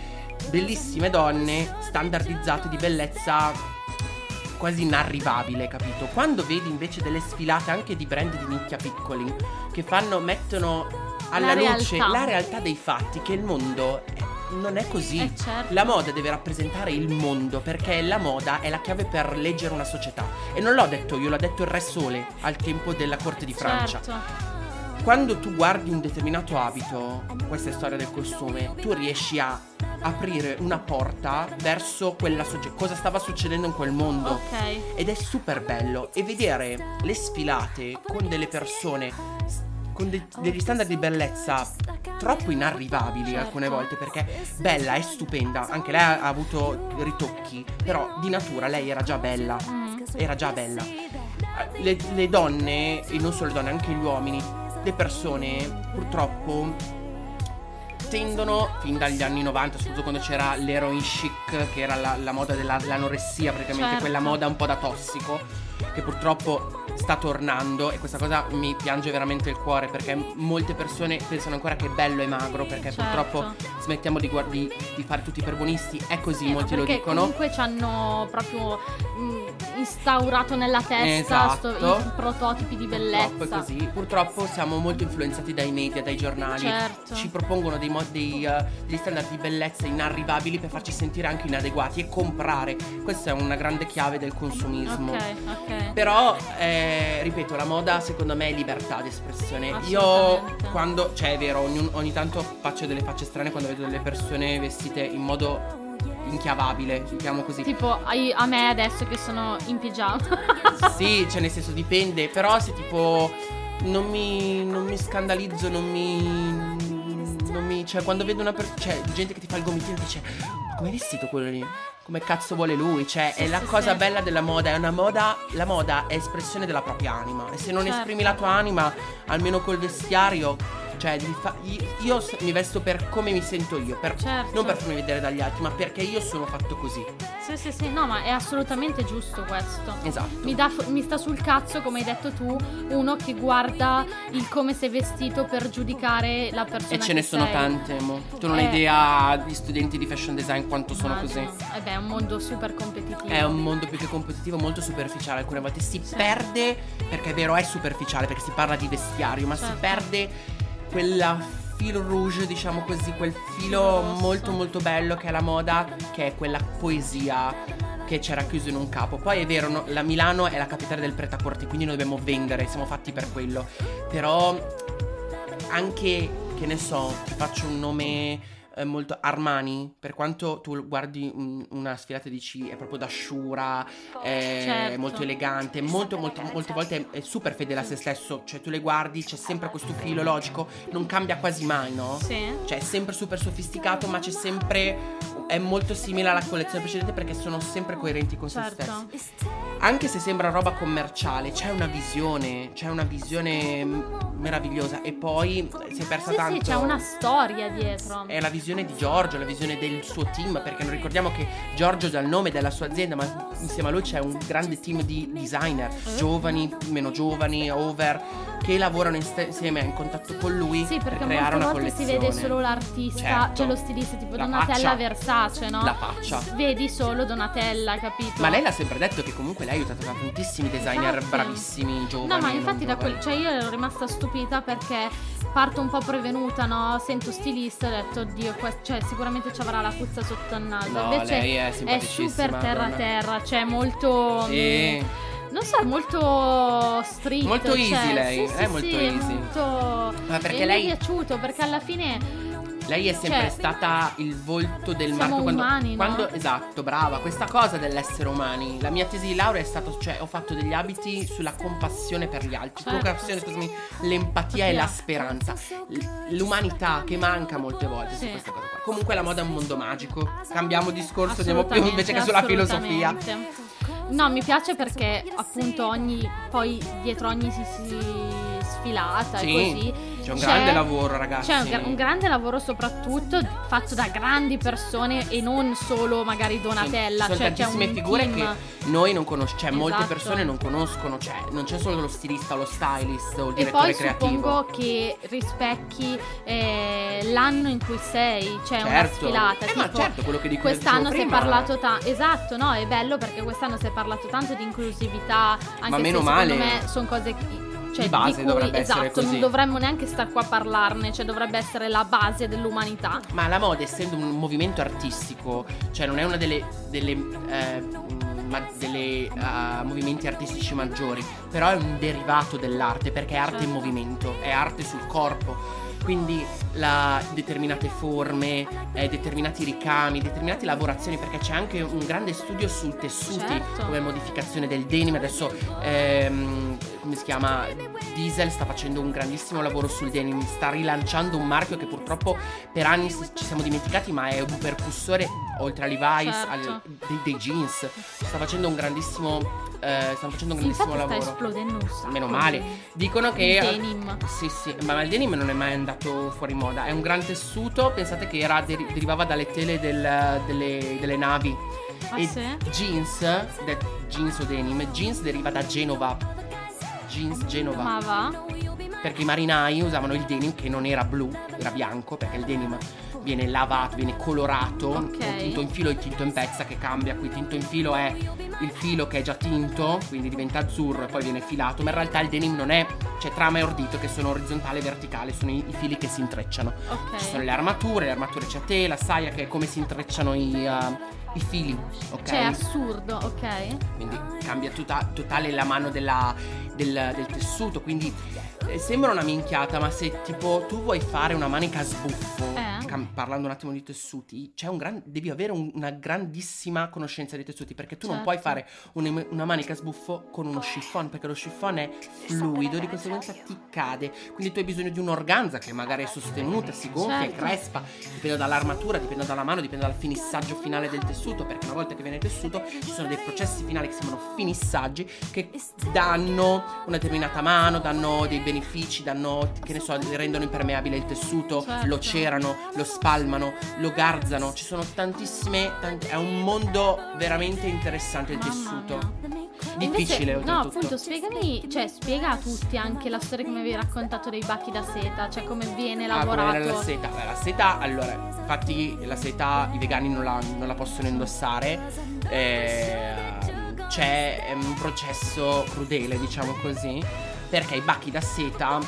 Speaker 1: bellissime donne, standardizzate di bellezza quasi inarrivabile, capito? Quando vedi invece delle sfilate anche di brand di nicchia piccoli che fanno, mettono alla
Speaker 4: La
Speaker 1: luce
Speaker 4: realtà.
Speaker 1: la realtà dei fatti, che il mondo è- non è così.
Speaker 4: Eh, certo.
Speaker 1: La moda deve rappresentare il mondo perché la moda è la chiave per leggere una società. E non l'ho detto io, l'ha detto il Re Sole al tempo della corte di Francia.
Speaker 4: Certo.
Speaker 1: Quando tu guardi un determinato abito, questa è storia del costume, tu riesci a aprire una porta verso quella società, cosa stava succedendo in quel mondo.
Speaker 4: Ok.
Speaker 1: Ed è super bello. E vedere le sfilate con delle persone con de- degli standard di bellezza troppo inarrivabili
Speaker 4: Certo.
Speaker 1: alcune volte perché bella è stupenda anche lei ha avuto ritocchi però di natura lei era già bella
Speaker 4: Mm.
Speaker 1: era già bella le, le donne e non solo le donne anche gli uomini le persone purtroppo tendono fin dagli anni 90 soprattutto quando c'era l'heroin chic che era la, la moda della- dell'anoressia praticamente
Speaker 4: Certo.
Speaker 1: quella moda un po' da tossico che purtroppo sta tornando e questa cosa mi piange veramente il cuore perché molte persone pensano ancora che bello e magro perché
Speaker 4: Certo.
Speaker 1: purtroppo smettiamo di, guard- di- di fare tutti i perbonisti è così
Speaker 4: Eh,
Speaker 1: molti lo dicono
Speaker 4: comunque ci hanno proprio mm, instaurato nella testa sto-
Speaker 1: Esatto.
Speaker 4: i prototipi di
Speaker 1: Purtroppo è
Speaker 4: bellezza.
Speaker 1: così. Purtroppo siamo molto influenzati dai media, dai giornali.
Speaker 4: Certo.
Speaker 1: Ci propongono dei, mo- dei, eh, degli standard di bellezza inarrivabili per farci sentire anche inadeguati e comprare. Questa è una grande chiave del consumismo.
Speaker 4: Ok, ok.
Speaker 1: Però, eh, ripeto, la moda secondo me è libertà di espressione. Io quando, cioè è vero, ogni, ogni tanto faccio delle facce strane quando vedo delle persone vestite in modo inchiavabile, diciamo così.
Speaker 4: Tipo a me adesso che sono in pigiama. *laughs*
Speaker 1: Sì, cioè nel senso dipende, però se tipo non mi, non mi scandalizzo, non mi, non mi... Cioè quando vedo una persona, cioè gente che ti fa il gomitino dice come è vestito quello lì? Come cazzo vuole lui? Cioè
Speaker 4: Sì,
Speaker 1: è la
Speaker 4: sì,
Speaker 1: cosa
Speaker 4: sì.
Speaker 1: bella della moda, è una moda, la moda è espressione della propria anima e se non
Speaker 4: Certo.
Speaker 1: esprimi la tua anima, almeno col vestiario, cioè fa- io, io mi vesto per come mi sento io, per-
Speaker 4: Certo.
Speaker 1: non per farmi vedere dagli altri, ma perché io sono fatto così.
Speaker 4: sì, sì, sì, no, ma è assolutamente giusto questo.
Speaker 1: Esatto.
Speaker 4: Mi, dà- mi sta sul cazzo, come hai detto tu, uno che guarda il come sei vestito per giudicare la persona
Speaker 1: E ce ne sono
Speaker 4: sei.
Speaker 1: tante, mo. Tu non hai
Speaker 4: Eh.
Speaker 1: idea di studenti di fashion design quanto sono così.
Speaker 4: Immagino. Eh beh, è un mondo super competitivo.
Speaker 1: È un mondo più che competitivo, molto superficiale. Alcune volte si
Speaker 4: Sì.
Speaker 1: perde, perché è vero, è superficiale, perché si parla di vestiario, ma si
Speaker 4: Certo.
Speaker 1: perde quella filo rouge, diciamo così, quel filo molto molto bello che è la moda, che è quella poesia che c'era chiuso in un capo. Poi è vero, no, la Milano è la capitale del pretaporti, quindi noi dobbiamo vendere, siamo fatti per quello. Però anche, che ne so, ti faccio un nome eh, molto Armani, per quanto tu guardi un- una sfilata e dici è proprio da Shura, è
Speaker 4: Certo.
Speaker 1: molto elegante, molto, molto, molte volte è, è super fedele a se stesso, cioè tu le guardi, c'è sempre questo filo logico, non cambia quasi mai, no?
Speaker 4: Sì.
Speaker 1: Cioè è sempre super sofisticato, ma c'è sempre. È molto simile alla collezione precedente perché sono sempre coerenti con se
Speaker 4: Certo.
Speaker 1: stessi. Anche se sembra roba commerciale, c'è una visione, c'è una visione meravigliosa. E poi si è persa
Speaker 4: Sì,
Speaker 1: tanto.
Speaker 4: sì, c'è una storia dietro.
Speaker 1: È la visione visione di Giorgio, la visione del suo team, perché non ricordiamo che Giorgio dà il nome della sua azienda, ma insieme a lui c'è un grande team di designer, giovani, meno giovani, over, che lavorano insieme in contatto con lui
Speaker 4: Sì,
Speaker 1: per creare una
Speaker 4: volte si
Speaker 1: collezione.
Speaker 4: vede solo l'artista,
Speaker 1: Certo.
Speaker 4: cioè lo stilista tipo
Speaker 1: La
Speaker 4: Donatella
Speaker 1: faccia.
Speaker 4: Versace, no?
Speaker 1: La faccia.
Speaker 4: Vedi solo Donatella, capito?
Speaker 1: Ma lei l'ha sempre detto che comunque lei ha aiutato tantissimi designer
Speaker 4: Infatti.
Speaker 1: bravissimi, giovani.
Speaker 4: No, ma infatti da quel, cioè io ero rimasta stupita perché parto un po' prevenuta, no? Sento stilista e ho detto, oddio, cioè sicuramente ci avrà la puzza sotto il naso.
Speaker 1: No,
Speaker 4: Invece
Speaker 1: lei è
Speaker 4: è super terra terra, cioè molto
Speaker 1: Sì.
Speaker 4: non so, molto street.
Speaker 1: Molto easy
Speaker 4: cioè,
Speaker 1: lei,
Speaker 4: sì,
Speaker 1: è
Speaker 4: sì,
Speaker 1: molto
Speaker 4: sì,
Speaker 1: easy.
Speaker 4: molto-
Speaker 1: Ma perché
Speaker 4: e
Speaker 1: lei-
Speaker 4: mi è piaciuto perché alla fine
Speaker 1: Lei è sempre
Speaker 4: Cioè,
Speaker 1: stata il volto del
Speaker 4: siamo
Speaker 1: marchio quando,
Speaker 4: umani, no?
Speaker 1: quando- esatto, brava, questa cosa dell'essere umani. La mia tesi di laurea è stata cioè ho fatto degli abiti sulla compassione per gli altri,
Speaker 4: Certo.
Speaker 1: compassione, scusami, l'empatia e
Speaker 4: Empatia.
Speaker 1: la speranza, l'umanità che manca molte volte su
Speaker 4: Sì.
Speaker 1: questa cosa qua. Comunque la moda è un mondo magico. Cambiamo discorso, andiamo più invece che sulla filosofia.
Speaker 4: No, mi piace perché appunto ogni poi dietro ogni si, si sfilata
Speaker 1: Sì,
Speaker 4: e così
Speaker 1: c'è un grande lavoro, ragazzi.
Speaker 4: C'è un, un grande lavoro soprattutto fatto da grandi persone e non solo magari Donatella,
Speaker 1: Ci sono
Speaker 4: cioè
Speaker 1: tantissime figure
Speaker 4: team.
Speaker 1: che noi non conosciamo, cioè molte
Speaker 4: Esatto.
Speaker 1: persone non conoscono, cioè non c'è solo lo stilista o lo stylist o il
Speaker 4: E
Speaker 1: direttore
Speaker 4: poi
Speaker 1: creativo.
Speaker 4: suppongo che rispecchi eh, l'anno in cui sei, cioè una
Speaker 1: Certo.
Speaker 4: sfilata.
Speaker 1: Eh, ma
Speaker 4: tipo,
Speaker 1: certo, quello che dico-
Speaker 4: Quest'anno si è parlato tanto. Esatto, no, è bello perché quest'anno si è parlato tanto di inclusività. Anche
Speaker 1: Ma
Speaker 4: se
Speaker 1: meno
Speaker 4: secondo
Speaker 1: male.
Speaker 4: me sono cose che. Cioè,
Speaker 1: Di base
Speaker 4: cui,
Speaker 1: dovrebbe essere
Speaker 4: esatto,
Speaker 1: così.
Speaker 4: non dovremmo neanche star qua a parlarne, cioè dovrebbe essere la base dell'umanità.
Speaker 1: Ma la moda, essendo un movimento artistico, cioè non è una delle, delle, eh, ma- delle, eh, movimenti artistici maggiori, però è un derivato dell'arte perché è arte in
Speaker 4: Certo.
Speaker 1: movimento, è arte sul corpo. Quindi la, determinate forme, eh, determinati ricami, determinate lavorazioni, perché c'è anche un grande studio sul tessuti,
Speaker 4: Certo.
Speaker 1: come modificazione del denim. Adesso, ehm, come si chiama? Diesel sta facendo un grandissimo lavoro sul denim, sta rilanciando un marchio che purtroppo per anni ci siamo dimenticati, ma è un percussore oltre a Levi's,
Speaker 4: Certo.
Speaker 1: al- dei, dei jeans. Sta facendo un grandissimo, eh, stanno facendo un
Speaker 4: Sì,
Speaker 1: grandissimo
Speaker 4: infatti sta
Speaker 1: lavoro.
Speaker 4: esplodendo un sacco.
Speaker 1: Meno male.
Speaker 4: di-
Speaker 1: Dicono che.
Speaker 4: Il denim.
Speaker 1: Sì, sì, ma il denim non è mai andato fuori moda. È un gran tessuto. Pensate che era, deri- derivava dalle tele del- delle, delle navi.
Speaker 4: Ah,
Speaker 1: e
Speaker 4: sì?
Speaker 1: jeans, de- jeans o denim, jeans deriva da Genova. Jeans Genova.
Speaker 4: Ma va?
Speaker 1: Perché i marinai usavano il denim che non era blu, era bianco, perché il denim viene lavato, viene colorato,
Speaker 4: Ok.
Speaker 1: con tinto in filo e tinto in pezza che cambia. Qui tinto in filo è il filo che è già tinto, quindi diventa azzurro e poi viene filato, ma in realtà il denim non è, c'è trama e ordito che sono orizzontale e verticale, sono i, i fili che si intrecciano.
Speaker 4: Ok.
Speaker 1: Ci sono le armature, le armature c'è a te, la saia che è come si intrecciano i, uh, i fili, ok?
Speaker 4: Cioè, assurdo, ok?
Speaker 1: quindi cambia tutta- totale la mano della- del, del tessuto quindi eh, sembra una minchiata ma se tipo tu vuoi fare una manica sbuffo
Speaker 4: Eh?
Speaker 1: Cam- parlando un attimo di tessuti c'è un gran, devi avere un- una grandissima conoscenza dei tessuti perché tu non
Speaker 4: Certo.
Speaker 1: puoi fare un- una manica sbuffo con uno chiffon perché lo chiffon è fluido di conseguenza ti cade quindi tu hai bisogno di un'organza che magari è sostenuta si gonfia
Speaker 4: Certo.
Speaker 1: crespa dipende dall'armatura dipende dalla mano dipende dal finissaggio finale del tessuto perché una volta che viene tessuto ci sono dei processi finali che si chiamano finissaggi che danno una determinata mano danno dei benefici danno che ne so rendono impermeabile il tessuto
Speaker 4: Certo.
Speaker 1: lo cerano lo spalmano lo garzano ci sono tantissime tanti- è un mondo veramente interessante il
Speaker 4: Mamma
Speaker 1: tessuto
Speaker 4: mia.
Speaker 1: difficile
Speaker 4: Invece, no, appunto, spiegami, cioè, spiega a tutti anche la storia che mi avevi raccontato dei bacchi da seta, cioè come viene
Speaker 1: Ah, come
Speaker 4: lavorato.
Speaker 1: la seta? La seta, allora, infatti la seta i vegani non la, non la possono indossare. eh, c'è un processo crudele, diciamo così, perché i bacchi da seta,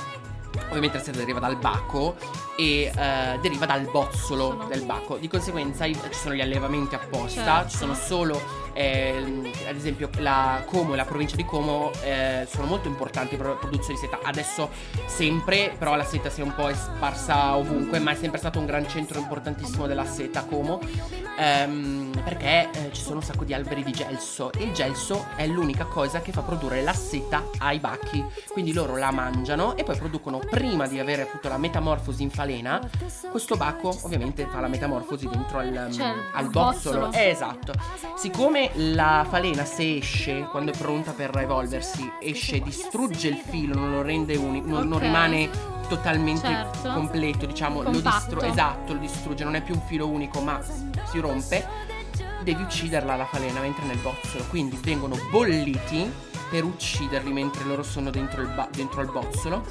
Speaker 1: ovviamente la seta deriva dal baco e eh, deriva dal bozzolo
Speaker 4: Sono-
Speaker 1: del baco. Di conseguenza i- ci sono gli allevamenti apposta,
Speaker 4: Certo.
Speaker 1: ci sono solo, ehm, ad esempio, la Como e la provincia di Como eh, sono molto importanti per la produzione di seta. Adesso sempre, però la seta si è un po' sparsa ovunque, ma è sempre stato un gran centro importantissimo della seta Como, ehm, perché eh, ci sono un sacco di alberi di gelso. E il gelso è l'unica cosa che fa produrre la seta ai bacchi. Quindi loro la mangiano e poi producono, prima di avere appunto la metamorfosi in falena, questo bacco ovviamente fa la metamorfosi dentro al,
Speaker 4: Cioè,
Speaker 1: al bozzolo. Eh, esatto. Siccome la falena se esce, quando è pronta per evolversi, esce, distrugge il filo, non lo rende unico, non, non rimane totalmente
Speaker 4: Certo.
Speaker 1: completo, diciamo, lo
Speaker 4: Compatto.
Speaker 1: distrugge. Esatto, lo distrugge, non è più un filo unico, ma si rompe. Devi ucciderla la falena mentre nel bozzolo. Quindi vengono bolliti per ucciderli mentre loro sono dentro, il ba- dentro al bozzolo.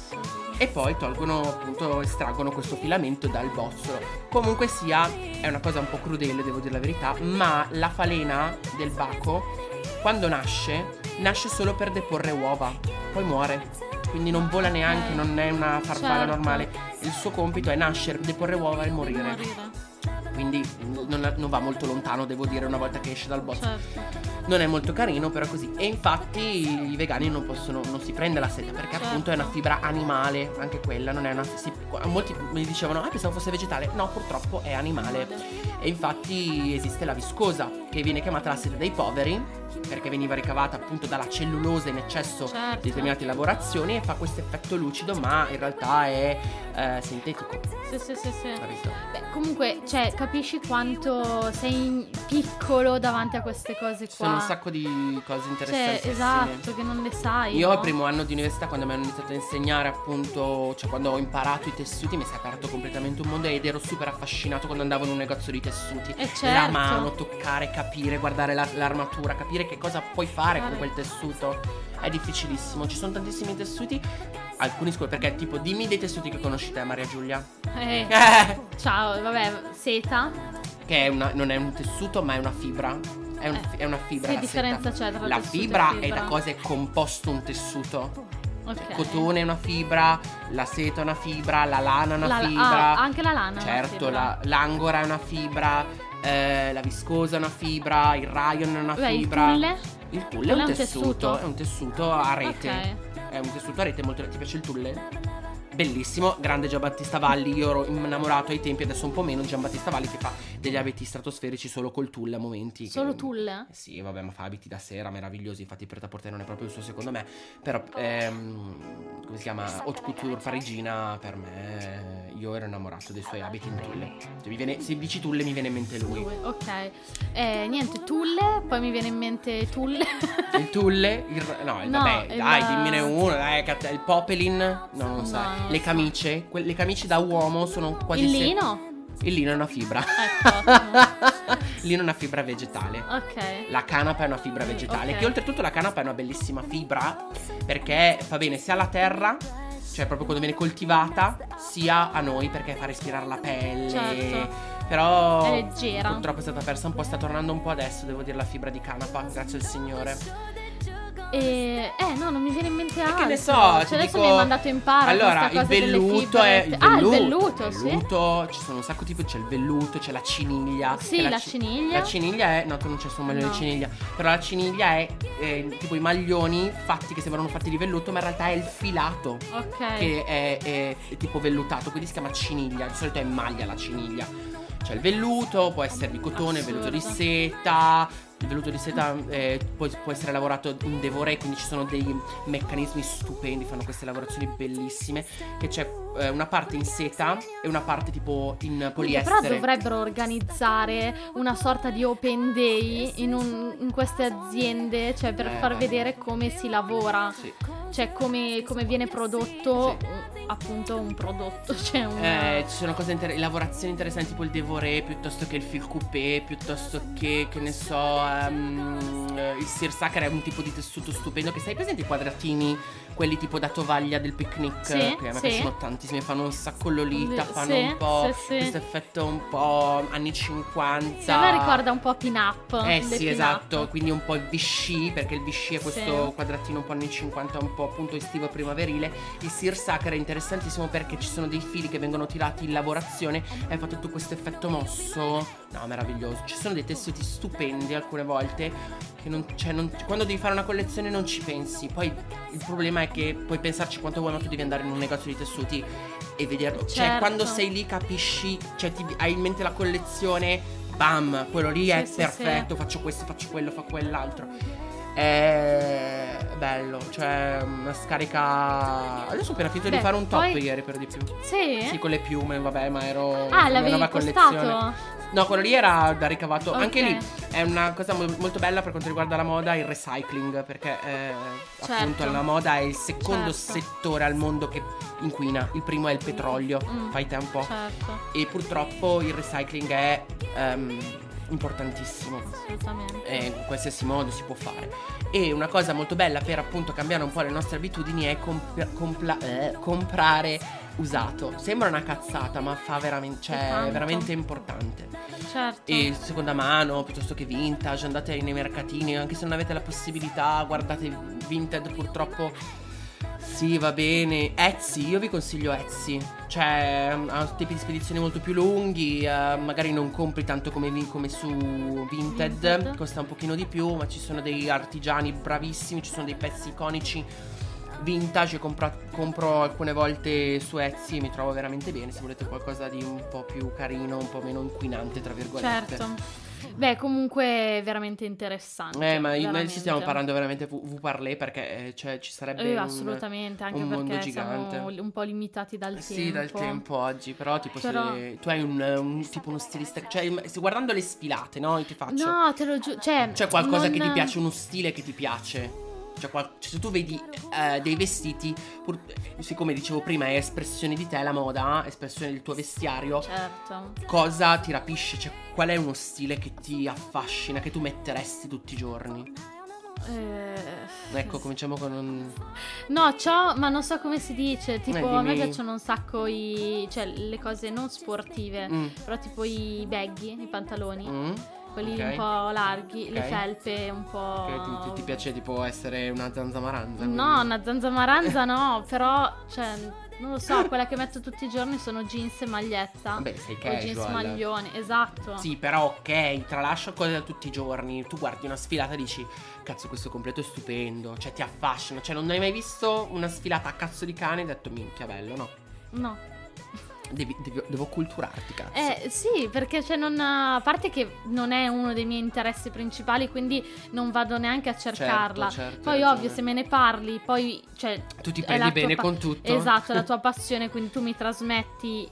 Speaker 1: E poi tolgono, appunto, estraggono questo filamento dal bozzolo. Comunque sia, è una cosa un po' crudele, devo dire la verità, ma la falena del baco, quando nasce, nasce solo per deporre uova, poi muore. Quindi non vola neanche, non è una farfalla
Speaker 4: Certo.
Speaker 1: normale. Il suo compito è nascere, deporre uova e morire. Quindi non, non va molto lontano, devo dire, una volta che esce dal bozzolo.
Speaker 4: Certo.
Speaker 1: Non è molto carino, però così. E infatti i vegani non possono, non si prende la seta perché
Speaker 4: Certo.
Speaker 1: appunto è una fibra animale, anche quella non è una. si- molti mi dicevano, ah, pensavo fosse vegetale. No, purtroppo è animale. E infatti esiste la viscosa, che viene chiamata la seta dei poveri, perché veniva ricavata appunto dalla cellulosa in eccesso
Speaker 4: Certo.
Speaker 1: di determinate lavorazioni e fa questo effetto lucido, ma in realtà è eh, sintetico.
Speaker 4: Sì, sì, sì, sì. Beh, comunque, cioè, capisci quanto sei piccolo davanti a queste cose qua.
Speaker 1: sono un sacco di cose
Speaker 4: Cioè,
Speaker 1: interessanti.
Speaker 4: esatto, che non le sai.
Speaker 1: Io
Speaker 4: no?
Speaker 1: al primo anno di università, quando mi hanno iniziato a insegnare, appunto, cioè quando ho imparato i tessuti, mi si è aperto completamente un mondo ed ero super affascinato quando andavo in un negozio di tessuti.
Speaker 4: Eh,
Speaker 1: La
Speaker 4: certo.
Speaker 1: mano, toccare, capire, guardare la- l'armatura, capire che cosa puoi fare con quel tessuto. È difficilissimo. Ci sono tantissimi tessuti. Alcuni scuole, perché tipo, dimmi dei tessuti che conosci te, Maria Giulia.
Speaker 4: Eh,
Speaker 1: Eh, *laughs*
Speaker 4: ciao, vabbè, seta.
Speaker 1: che è una- non è un tessuto, ma è una fibra. È, un-
Speaker 4: Eh,
Speaker 1: è una fibra.
Speaker 4: Che
Speaker 1: la
Speaker 4: differenza
Speaker 1: seta.
Speaker 4: c'è tra
Speaker 1: La
Speaker 4: e
Speaker 1: fibra, è
Speaker 4: fibra?
Speaker 1: da cosa è composto un tessuto.
Speaker 4: Ok.
Speaker 1: Il cotone è una fibra, la seta è una fibra, la lana è una
Speaker 4: La-
Speaker 1: fibra.
Speaker 4: ah, anche la lana.
Speaker 1: certo,
Speaker 4: fibra.
Speaker 1: la- l'angora è una fibra, eh, la viscosa è una fibra, il rayon è una
Speaker 4: Beh, il
Speaker 1: fibra.
Speaker 4: tulle?
Speaker 1: Il tulle è un, tessuto,
Speaker 4: tessuto.
Speaker 1: è un tessuto a rete.
Speaker 4: Ok.
Speaker 1: È un tessuto a rete molto. Ti piace il tulle? Bellissimo, grande Giambattista Valli. Io ero innamorato ai tempi, adesso un po' meno. Giambattista Valli che fa degli abiti stratosferici solo col tulle a momenti. che-
Speaker 4: Solo tulle?
Speaker 1: eh Sì, vabbè, ma fa abiti da sera meravigliosi. Infatti, il porter non è proprio il suo, secondo me. Però, ehm, come si chiama? Haute couture parigina. Per me, io ero innamorato dei suoi abiti in tulle. Cioè, viene, se dici tulle, mi viene in mente lui.
Speaker 4: Ok. Eh, niente, tulle, poi mi viene in mente tulle.
Speaker 1: Il tulle, il, no, il,
Speaker 4: No,
Speaker 1: vabbè,
Speaker 4: il-
Speaker 1: dai, dimmene uno, dai, il popelin, no, non
Speaker 4: No,
Speaker 1: sai. Le camicie, que- le camicie da uomo sono quasi
Speaker 4: Il
Speaker 1: se-
Speaker 4: lino?
Speaker 1: Il lino è una fibra.
Speaker 4: Ecco, *laughs*
Speaker 1: il lino è una fibra vegetale.
Speaker 4: Ok.
Speaker 1: La canapa è una fibra vegetale.
Speaker 4: Ok.
Speaker 1: Che oltretutto la canapa è una bellissima fibra. Perché fa bene sia alla terra, cioè proprio quando viene coltivata, sia a noi perché fa respirare la pelle.
Speaker 4: Certo.
Speaker 1: Però
Speaker 4: È leggera.
Speaker 1: purtroppo è stata persa un po', sta tornando un po' adesso, devo dire, la fibra di canapa, grazie al Signore.
Speaker 4: E, eh, no, non mi viene in mente altro.
Speaker 1: che ne so,
Speaker 4: Cioè, adesso
Speaker 1: dico-
Speaker 4: mi hai mandato in paro
Speaker 1: Allora, il velluto è il
Speaker 4: Ah, il
Speaker 1: velluto,
Speaker 4: velluto,
Speaker 1: il
Speaker 4: sì.
Speaker 1: velluto, ci sono un sacco di c'è il velluto, c'è la ciniglia.
Speaker 4: Sì, la
Speaker 1: ci-
Speaker 4: ciniglia.
Speaker 1: La ciniglia è, no, tu non c'è sul maglione
Speaker 4: No.
Speaker 1: di ciniglia, però la ciniglia è eh, tipo i maglioni fatti che sembrano fatti di velluto, ma in realtà è il filato
Speaker 4: Ok.
Speaker 1: che è, è- è tipo vellutato, quindi si chiama ciniglia, di solito è maglia la ciniglia. C'è il velluto, può essere di cotone, il velluto di seta. Il velluto di seta eh, può, può essere lavorato in devoré, quindi ci sono dei meccanismi stupendi, fanno queste lavorazioni bellissime. Che c'è eh, una parte in seta e una parte tipo in poliestere.
Speaker 4: Però dovrebbero organizzare una sorta di open day in, un- in queste aziende, cioè per
Speaker 1: Eh,
Speaker 4: far
Speaker 1: vabbè.
Speaker 4: vedere come si lavora,
Speaker 1: Sì.
Speaker 4: cioè come, come viene prodotto un- appunto un prodotto, *laughs* cioè un...
Speaker 1: Eh, ci sono cose inter- lavorazioni interessanti tipo il devoré piuttosto che il fil coupé piuttosto che che ne so eh, il seersucker è un tipo di tessuto stupendo che sai presente i quadratini quelli tipo da tovaglia del picnic
Speaker 4: Sì,
Speaker 1: che a me
Speaker 4: sì.
Speaker 1: piacciono tantissimi fanno un sacco lolita fanno
Speaker 4: sì,
Speaker 1: un po'
Speaker 4: sì, sì.
Speaker 1: questo effetto un po' anni 50
Speaker 4: Sì, a me ricorda un po' pin up.
Speaker 1: eh sì,
Speaker 4: pin-up.
Speaker 1: esatto, quindi un po' il Vichy, perché il Vichy è questo quadratino un po' anni 50, un po' appunto estivo primaverile. Il seersucker è interessantissimo perché ci sono dei fili che vengono tirati in lavorazione e fa tutto questo effetto mosso. No, meraviglioso. Ci sono dei tessuti stupendi alcune volte che non, cioè, non- quando devi fare una collezione non ci pensi. Poi il problema è che puoi pensarci quanto vuoi, ma tu devi andare in un negozio di tessuti e vederlo. Cioè,
Speaker 4: Certo.
Speaker 1: quando sei lì capisci, cioè ti, hai in mente la collezione, bam, quello lì è
Speaker 4: Sì, sì,
Speaker 1: perfetto, faccio questo, faccio quello, fa quell'altro. È bello, cioè una scarica. Adesso ho appena finito di
Speaker 4: Beh,
Speaker 1: fare un top
Speaker 4: poi-
Speaker 1: ieri per di più.
Speaker 4: Sì?
Speaker 1: Sì, con le piume, vabbè, ma ero.
Speaker 4: Ah, l'avevi
Speaker 1: nuova
Speaker 4: postato?
Speaker 1: collezione. No, quello lì era da ricavato. Anche
Speaker 4: Ok.
Speaker 1: lì è una cosa mo- molto bella per quanto riguarda la moda, il recycling, perché eh,
Speaker 4: Certo.
Speaker 1: appunto la moda è il secondo
Speaker 4: Certo.
Speaker 1: settore al mondo che inquina. Il primo è il petrolio,
Speaker 4: Mm.
Speaker 1: fai te un po'.
Speaker 4: Certo,
Speaker 1: E purtroppo il recycling è ehm, importantissimo.
Speaker 4: assolutamente.
Speaker 1: E in qualsiasi modo si può fare. E una cosa molto bella per appunto cambiare un po' le nostre abitudini è comp- compla- eh, comprare usato. Sembra una cazzata, ma fa veramente, cioè,
Speaker 4: È
Speaker 1: veramente importante.
Speaker 4: Certo.
Speaker 1: E seconda mano piuttosto che vintage, andate nei mercatini, anche se non avete la possibilità, guardate Vinted purtroppo. Sì, va bene. Etsy, io vi consiglio Etsy. Cioè, ha tipi di spedizioni molto più lunghi. eh, magari non compri tanto come, come su Vinted,
Speaker 4: Vinted.
Speaker 1: Costa un pochino di più, ma ci sono dei artigiani bravissimi. Ci sono dei pezzi iconici vintage. Compro, compro alcune volte su Etsy e mi trovo veramente bene. Se volete qualcosa di un po' più carino, un po' meno inquinante, tra virgolette.
Speaker 4: Certo. Beh, comunque è veramente interessante.
Speaker 1: Eh, ma noi
Speaker 4: veramente.
Speaker 1: ci stiamo parlando veramente v, v parlé perché eh, cioè, ci sarebbe
Speaker 4: Eh,
Speaker 1: un,
Speaker 4: assolutamente, anche
Speaker 1: un
Speaker 4: perché siamo
Speaker 1: gigante.
Speaker 4: li- un po' limitati dal tempo.
Speaker 1: Sì, dal tempo oggi, però tipo
Speaker 4: Però-
Speaker 1: se tu hai un, un- tipo uno stilista, cioè guardando le sfilate, no, io ti faccio.
Speaker 4: No, te lo giuro. Cioè,
Speaker 1: C'è qualcosa
Speaker 4: non-
Speaker 1: che ti piace, uno stile che ti piace. Cioè, qual- cioè, se tu vedi eh, dei vestiti, pur- siccome dicevo prima è espressione di te la moda, espressione del tuo vestiario,
Speaker 4: Certo.
Speaker 1: cosa ti rapisce? Cioè, qual è uno stile che ti affascina, che tu metteresti tutti i giorni?
Speaker 4: Eh,
Speaker 1: Ecco, cominciamo con un...
Speaker 4: No, ciò, ma non so come si dice. Tipo,
Speaker 1: Eh,
Speaker 4: a me piacciono un sacco i. cioè, le cose non sportive.
Speaker 1: Mm.
Speaker 4: Però, tipo i baggy, i pantaloni.
Speaker 1: Mm.
Speaker 4: Quelli
Speaker 1: ok.
Speaker 4: un po' larghi, le
Speaker 1: Ok.
Speaker 4: felpe un po'.
Speaker 1: Ok, ti, ti- ti piace tipo essere una zanza maranza?
Speaker 4: No,
Speaker 1: quindi-
Speaker 4: una zanza maranza no, *laughs* però, cioè, non lo so, quella che metto tutti i giorni sono jeans e maglietta.
Speaker 1: Vabbè, sei
Speaker 4: o jeans
Speaker 1: casual.
Speaker 4: maglioni, esatto.
Speaker 1: Sì, però ok, tralascio cose da tutti i giorni. Tu guardi una sfilata e dici, cazzo, questo completo è stupendo. Cioè, ti affascina. Cioè, non hai mai visto una sfilata a cazzo di cane e hai detto, minchia, bello, no?
Speaker 4: No.
Speaker 1: Devi- devi- devo culturarti, cazzo.
Speaker 4: Eh sì, perché cioè non a parte che non è uno dei miei interessi principali, quindi non vado neanche a cercarla.
Speaker 1: Certo, certo,
Speaker 4: poi ovvio se me ne parli, poi cioè
Speaker 1: Tu ti prendi bene
Speaker 4: pa-
Speaker 1: con tutto.
Speaker 4: Esatto, è la *laughs* tua passione, quindi tu mi trasmetti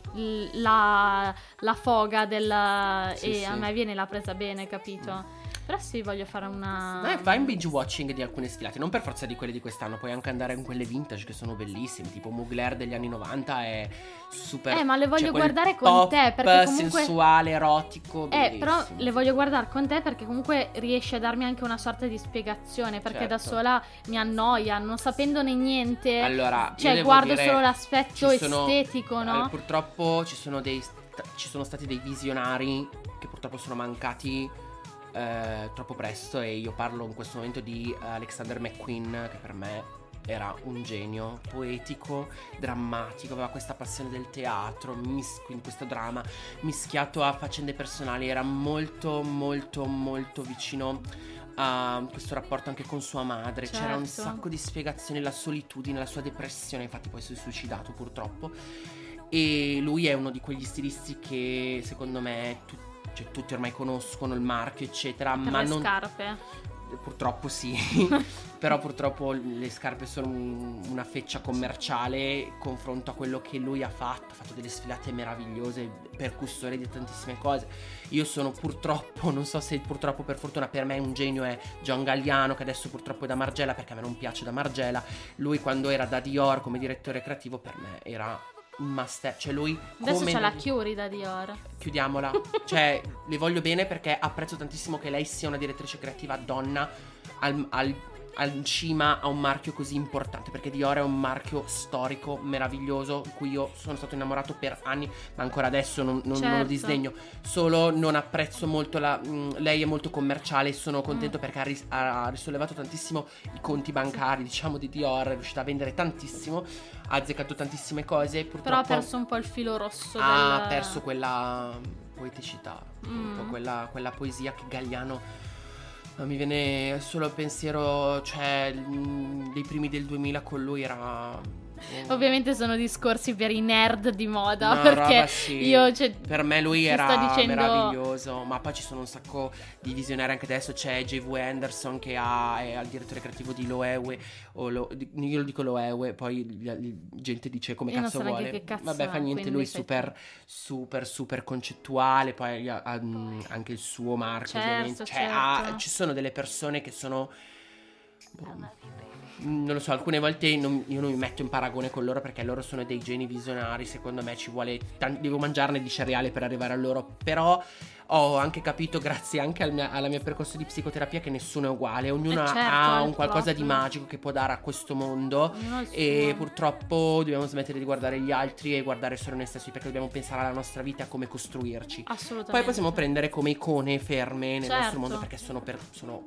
Speaker 4: la, la foga del
Speaker 1: Sì,
Speaker 4: e
Speaker 1: sì.
Speaker 4: a me viene la presa bene, capito? Però sì, voglio fare una
Speaker 1: Eh, fai un binge watching di alcune sfilate, non per forza di quelle di quest'anno, puoi anche andare in quelle vintage che sono bellissime, tipo Mugler degli anni 90 è super
Speaker 4: Eh, ma le voglio
Speaker 1: cioè
Speaker 4: guardare con te, perché comunque-
Speaker 1: sensuale, erotico,
Speaker 4: Eh, però
Speaker 1: bellissimo.
Speaker 4: le voglio guardare con te perché comunque riesci a darmi anche una sorta di spiegazione, perché da
Speaker 1: Certo.
Speaker 4: sola mi annoia, non sapendone niente.
Speaker 1: Allora, io
Speaker 4: cioè, guardo
Speaker 1: dire,
Speaker 4: solo l'aspetto
Speaker 1: sono-
Speaker 4: estetico, no?
Speaker 1: eh, purtroppo ci sono dei ci sono stati dei visionari che purtroppo sono mancati eh, troppo presto e io parlo in questo momento di Alexander McQueen che per me era un genio poetico, drammatico, aveva questa passione del teatro, mis- quindi questo dramma mischiato a faccende personali, era molto molto molto vicino a questo rapporto anche con sua madre, c'era un
Speaker 4: Certo.
Speaker 1: sacco di spiegazioni, la solitudine, la sua depressione, infatti poi si è suicidato purtroppo. E lui è uno di quegli stilisti che secondo me tu- cioè, tutti ormai conoscono il marchio, eccetera,
Speaker 4: per
Speaker 1: ma
Speaker 4: le
Speaker 1: non
Speaker 4: scarpe.
Speaker 1: Purtroppo sì, *laughs* però purtroppo le scarpe sono un- una feccia commerciale confronto a quello che lui ha fatto, ha fatto delle sfilate meravigliose, percussore di tantissime cose. Io sono purtroppo, non so se purtroppo per fortuna per me un genio è John Galliano che adesso purtroppo è da Margella perché a me non piace da Margella. Lui quando era da Dior come direttore creativo per me era master, cioè lui
Speaker 4: Adesso
Speaker 1: come
Speaker 4: c'è la Curie da Dior.
Speaker 1: chiudiamola. *laughs* cioè, le voglio bene perché apprezzo tantissimo che lei sia una direttrice creativa donna al, al, al cima a un marchio così importante. Perché Dior è un marchio storico, meraviglioso, di cui io sono stato innamorato per anni, ma ancora adesso non, non- non lo
Speaker 4: Certo.
Speaker 1: disdegno. Solo non apprezzo molto la. mh, lei è molto commerciale e sono contento perché ha, ris- ha risollevato tantissimo i conti bancari, diciamo, di Dior. È riuscita a vendere tantissimo, ha azzeccato tantissime cose. Purtroppo
Speaker 4: Però ha perso un po' il filo rosso
Speaker 1: ha
Speaker 4: del...
Speaker 1: perso quella poeticità, un po'
Speaker 4: Mm.
Speaker 1: quella, quella poesia che Galliano. Mi viene solo il pensiero, cioè, mm, dei primi del 2000 con lui era
Speaker 4: Ovviamente sono discorsi per i nerd di moda,
Speaker 1: No, *laughs*
Speaker 4: perché
Speaker 1: sì.
Speaker 4: io cioè,
Speaker 1: Per me lui era
Speaker 4: dicendo-
Speaker 1: meraviglioso, ma poi ci sono un sacco di visionari anche adesso, c'è J.V. Anderson che ha, è il direttore creativo di Loewe, Lo- io lo dico Loewe, poi gli- gente dice come
Speaker 4: Io
Speaker 1: cazzo vuole.
Speaker 4: che cazzo
Speaker 1: Vabbè, fa niente, lui è super, super, super concettuale, poi ha, ha, mm, anche il suo marchio
Speaker 4: Certo,
Speaker 1: ovviamente. Cioè,
Speaker 4: certo.
Speaker 1: ha- ci sono delle persone che sono... boh, non lo so, alcune volte non- io non mi metto in paragone con loro perché loro sono dei geni visionari. Secondo me ci vuole. tan- devo mangiarne di cereale per arrivare a loro. Però ho anche capito, grazie anche al mia, alla mia percorso di psicoterapia, che nessuno è uguale. Ognuno
Speaker 4: Eh, certo,
Speaker 1: ha
Speaker 4: è
Speaker 1: un qualcosa di magico che può dare a questo mondo. E purtroppo dobbiamo smettere di guardare gli altri e guardare solo noi stessi perché dobbiamo pensare alla nostra vita a come costruirci.
Speaker 4: Assolutamente.
Speaker 1: Poi possiamo prendere come icone ferme nel
Speaker 4: Certo.
Speaker 1: nostro mondo perché sono, per, sono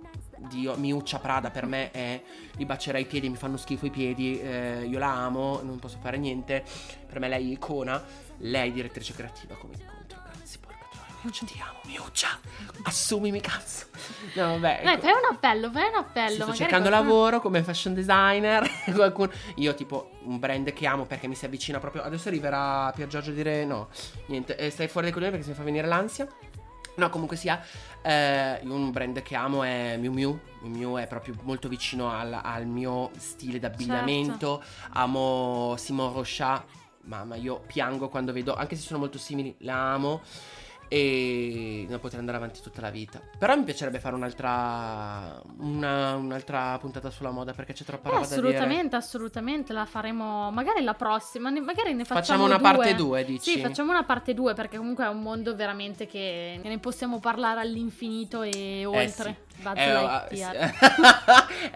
Speaker 1: Dio, Miuccia Prada per me è li bacerei i piedi, mi fanno schifo i piedi, eh, io la amo, non posso fare niente. Per me lei è icona, lei direttrice creativa come incontro. Porca troia, Miuccia, ti amo, Miuccia. Assumimi cazzo. No, vabbè.
Speaker 4: Dai,
Speaker 1: ecco.
Speaker 4: fai un appello, fai un appello.
Speaker 1: Sto cercando
Speaker 4: qualcuno-
Speaker 1: lavoro come fashion designer. *laughs* qualcuno- Io, tipo, un brand che amo perché mi si avvicina proprio. Adesso arriverà Pier Giorgio a dire no. Niente, eh, stai fuori dai coglioni perché si mi fa venire l'ansia. No, comunque sia, eh, un brand che amo è Miu Miu. Miu Miu è proprio molto vicino al, al mio stile d'abbigliamento. Amo Simon Rochat. Mamma, io piango quando vedo, anche se sono molto simili, la amo. E non potrei andare avanti tutta la vita. Però mi piacerebbe fare un'altra. Una, un'altra puntata sulla moda perché c'è troppa
Speaker 4: Eh,
Speaker 1: roba da dire.
Speaker 4: assolutamente, assolutamente, la faremo magari la prossima, ne- magari ne facciamo
Speaker 1: Facciamo una
Speaker 4: due.
Speaker 1: parte 2, dici?
Speaker 4: Sì, facciamo una parte 2 perché comunque è un mondo veramente che ne possiamo parlare all'infinito e oltre.
Speaker 1: Eh sì. È,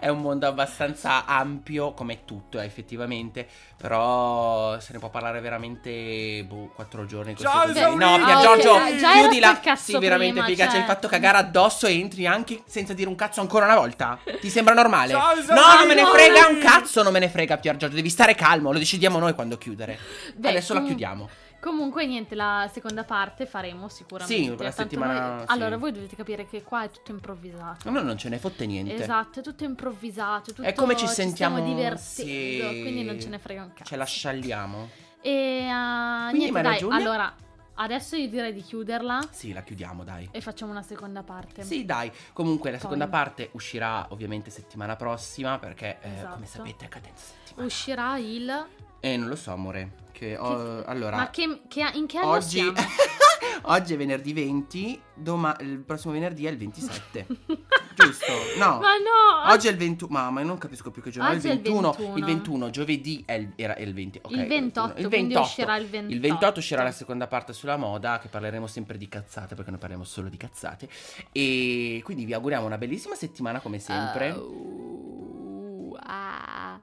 Speaker 1: *laughs* è un mondo abbastanza ampio come tutto eh, effettivamente Però se ne può parlare veramente boh, quattro giorni così,
Speaker 2: Ciao,
Speaker 1: così. No Pier
Speaker 4: Ah,
Speaker 1: Giorgio
Speaker 4: ok, già hai
Speaker 1: chiudila
Speaker 4: cazzo
Speaker 1: Sì veramente
Speaker 4: prima,
Speaker 1: figa Ci
Speaker 4: cioè.
Speaker 1: hai fatto cagare addosso e entri anche senza dire un cazzo ancora una volta. Ti sembra normale?
Speaker 2: Ciao,
Speaker 1: no non me ne frega un cazzo Non me ne frega Pier Giorgio Devi stare calmo Lo decidiamo noi quando chiudere.
Speaker 4: Beh,
Speaker 1: Adesso la chiudiamo
Speaker 4: Comunque niente, la seconda parte faremo sicuramente.
Speaker 1: Sì, la
Speaker 4: Tanto
Speaker 1: settimana-
Speaker 4: noi-
Speaker 1: sì.
Speaker 4: Allora, voi dovete capire che qua è tutto improvvisato.
Speaker 1: A noi non ce ne fotte niente
Speaker 4: Esatto, è tutto improvvisato, tutto
Speaker 1: È come ci sentiamo
Speaker 4: stiamo divertendo,
Speaker 1: sì.
Speaker 4: quindi non ce ne frega un cazzo.
Speaker 1: Ce la scialliamo
Speaker 4: E uh,
Speaker 1: Quindi,
Speaker 4: niente, dai,
Speaker 1: ragione?
Speaker 4: allora adesso io direi di chiuderla
Speaker 1: Sì la chiudiamo dai
Speaker 4: e facciamo una seconda parte.
Speaker 1: Sì, dai. Comunque la
Speaker 4: Poi.
Speaker 1: seconda parte uscirà ovviamente settimana prossima perché eh,
Speaker 4: Esatto.
Speaker 1: come sapete è cadenza settimana.
Speaker 4: Uscirà il
Speaker 1: Eh, non lo so, amore. Che ho- allora
Speaker 4: Ma che, che- in che anno
Speaker 1: oggi? *laughs* Oggi è venerdì 20, doma- il prossimo venerdì è il 27. *laughs* Giusto? No.
Speaker 4: Ma no!
Speaker 1: Oggi è il 21, mamma, io non capisco più che giorno è il
Speaker 4: Oggi è il
Speaker 1: 21.
Speaker 4: 21.
Speaker 1: Il 21, giovedì è il, era il 20. ok,
Speaker 4: Il 28,
Speaker 1: il
Speaker 4: quindi
Speaker 1: 28.
Speaker 4: uscirà il 28.
Speaker 1: Il 28 uscirà la seconda parte sulla moda, che parleremo sempre di cazzate, perché noi parliamo solo di cazzate. E quindi vi auguriamo una bellissima settimana come sempre.
Speaker 4: Uh, ah.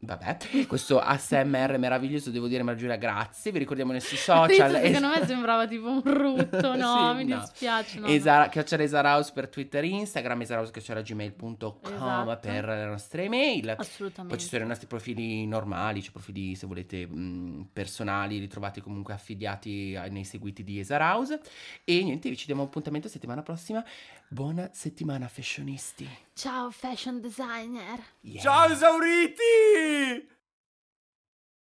Speaker 1: Vabbè, questo ASMR meraviglioso, devo dire, Margiulia, grazie. Vi ricordiamo nei *laughs* social.
Speaker 4: Questo secondo me sembrava tipo un rutto, no, *laughs*
Speaker 1: Sì,
Speaker 4: mi
Speaker 1: no.
Speaker 4: dispiace. No,
Speaker 1: Esara, chiacchiere Esaraus per Twitter e Instagram, esaraus.gmail.com
Speaker 4: Esatto.
Speaker 1: per le nostre email.
Speaker 4: no. Assolutamente.
Speaker 1: Poi ci sono i nostri profili normali, cioè profili se volete mh, personali, li trovate comunque affiliati ai- nei seguiti di Esaraus. E niente, vi ci diamo appuntamento settimana prossima. Buona settimana, fashionisti.
Speaker 4: Ciao fashion designer.
Speaker 1: Yeah.
Speaker 2: Ciao esauriti!